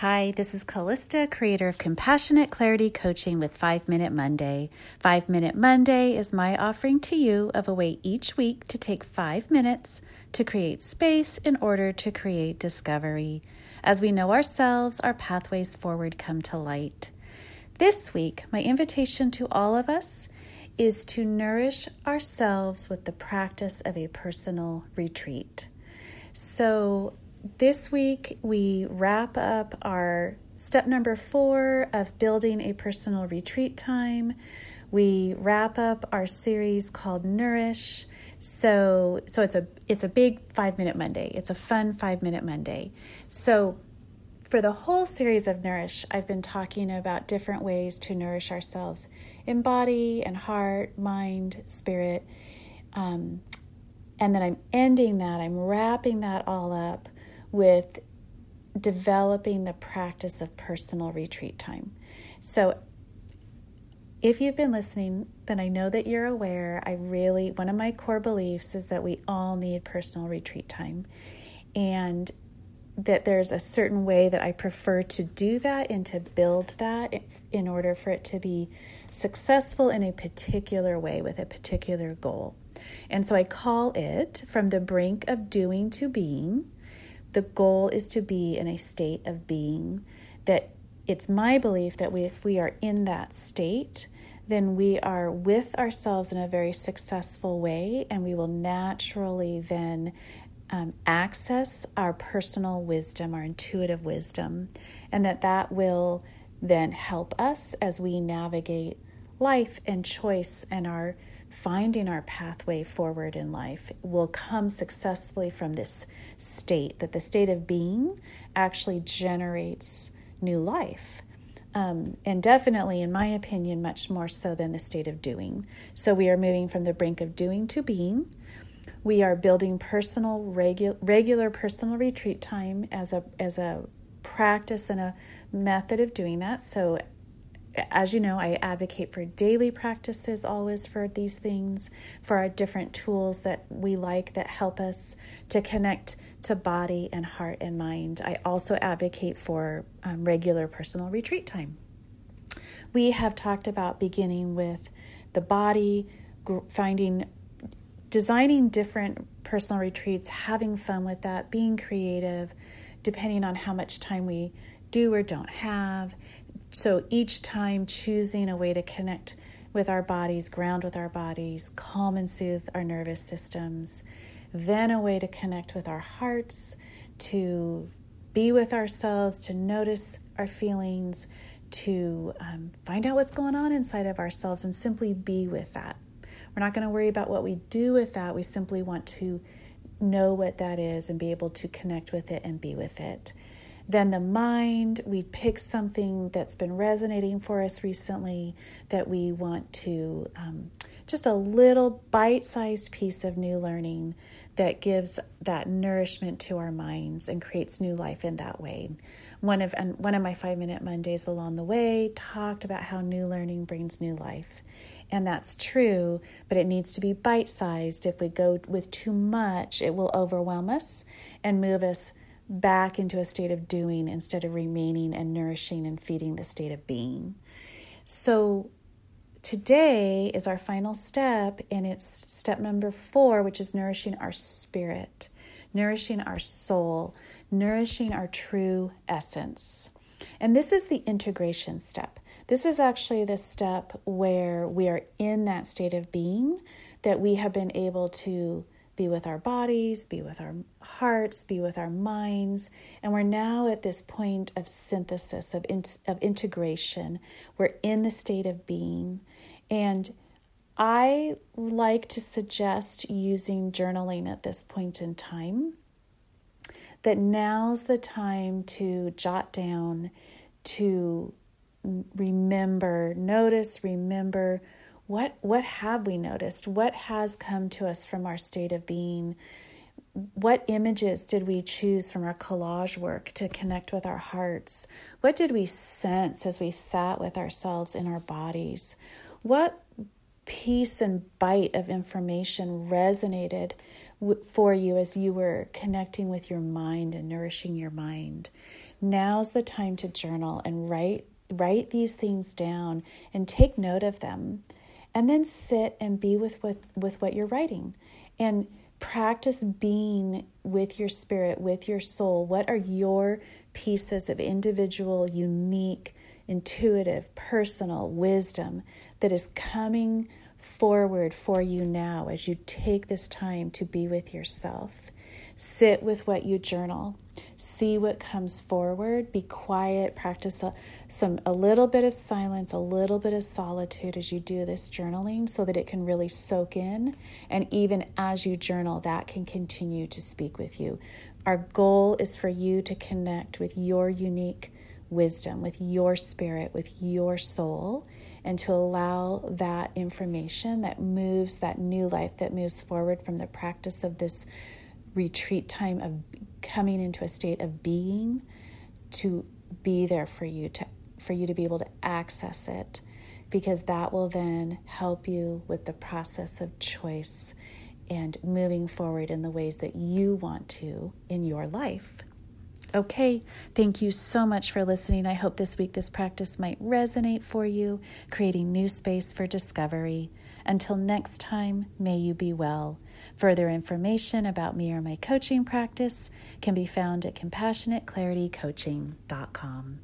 Hi, this is Callista, creator of Compassionate Clarity Coaching with 5 Minute Monday. 5 Minute Monday is my offering to you of a way each week to take 5 minutes to create space in order to create discovery. As we know ourselves, our pathways forward come to light. This week, my invitation to all of us is to nourish ourselves with the practice of a personal retreat. So, this week we wrap up our step number four of building a personal retreat time. We wrap up our series called Nourish. So, so it's a it's a big five minute Monday. It's a fun five minute Monday. So, for the whole series of Nourish, I've been talking about different ways to nourish ourselves in body and heart, mind, spirit. Um, and then I'm ending that, I'm wrapping that all up with developing the practice of personal retreat time. So, if you've been listening, then I know that you're aware. I really, one of my core beliefs is that we all need personal retreat time. And that there's a certain way that I prefer to do that and to build that in order for it to be successful in a particular way with a particular goal. And so I call it from the brink of doing to being the goal is to be in a state of being that it's my belief that we, if we are in that state, then we are with ourselves in a very successful way, and we will naturally then um, access our personal wisdom, our intuitive wisdom, and that that will then help us as we navigate life and choice and our finding our pathway forward in life will come successfully from this state, that the state of being actually generates new life. Um, and definitely, in my opinion, much more so than the state of doing. So we are moving from the brink of doing to being. We are building personal, regu- regular personal retreat time as a as a practice and a method of doing that. So as you know, I advocate for daily practices always for these things, for our different tools that we like that help us to connect to body and heart and mind. I also advocate for um, regular personal retreat time. We have talked about beginning with the body, finding, designing different personal retreats, having fun with that, being creative, depending on how much time we do or don't have so each time choosing a way to connect with our bodies, ground with our bodies, calm and soothe our nervous systems, then a way to connect with our hearts, to be with ourselves, to notice our feelings, to um, find out what's going on inside of ourselves and simply be with that. We're not going to worry about what we do with that. We simply want to know what that is and be able to connect with it and be with it. Then the mind, we pick something that's been resonating for us recently that we want to um, just a little bite sized piece of new learning that gives that nourishment to our minds and creates new life in that way. One of one of my five minute Mondays along the way talked about how new learning brings new life. And that's true, but it needs to be bite sized. If we go with too much, it will overwhelm us and move us back into a state of doing instead of remaining and nourishing and feeding the state of being. So, today is our final step, and it's step number four, which is nourishing our spirit, nourishing our soul, nourishing our true essence. And this is the integration step. This is actually the step where we are in that state of being that we have been able to be with our bodies, be with our hearts, be with our minds. And we're now at this point of synthesis, of, in, of integration. We're in the state of being. And I like to suggest using journaling at this point in time. That now's the time to jot down, to remember, notice, remember what what have we noticed? What has come to us from our state of being? What images did we choose from our collage work to connect with our hearts? What did we sense as we sat with ourselves in our bodies? What piece and bite of information resonated for you as you were connecting with your mind and nourishing your mind? Now's the time to journal and write write these things down and take note of them and then sit and be with what with what you're writing. And practice being with your spirit with your soul. What are your pieces of individual unique intuitive personal wisdom that is coming forward for you now as you take this time to be with yourself? Sit with what you journal see what comes forward be quiet practice a, some a little bit of silence a little bit of solitude as you do this journaling so that it can really soak in. And even as you journal that can continue to speak with you. Our goal is for you to connect with your unique wisdom with your spirit with your soul and to allow that information that moves that new life that moves forward from the practice of this retreat time of coming into a state of being to be there for you to for you to be able to access it because that will then help you with the process of choice and moving forward in the ways that you want to in your life. Okay, thank you so much for listening. I hope this week this practice might resonate for you, creating new space for discovery. Until next time, may you be well. Further information about me or my coaching practice can be found at compassionateclaritycoaching.com.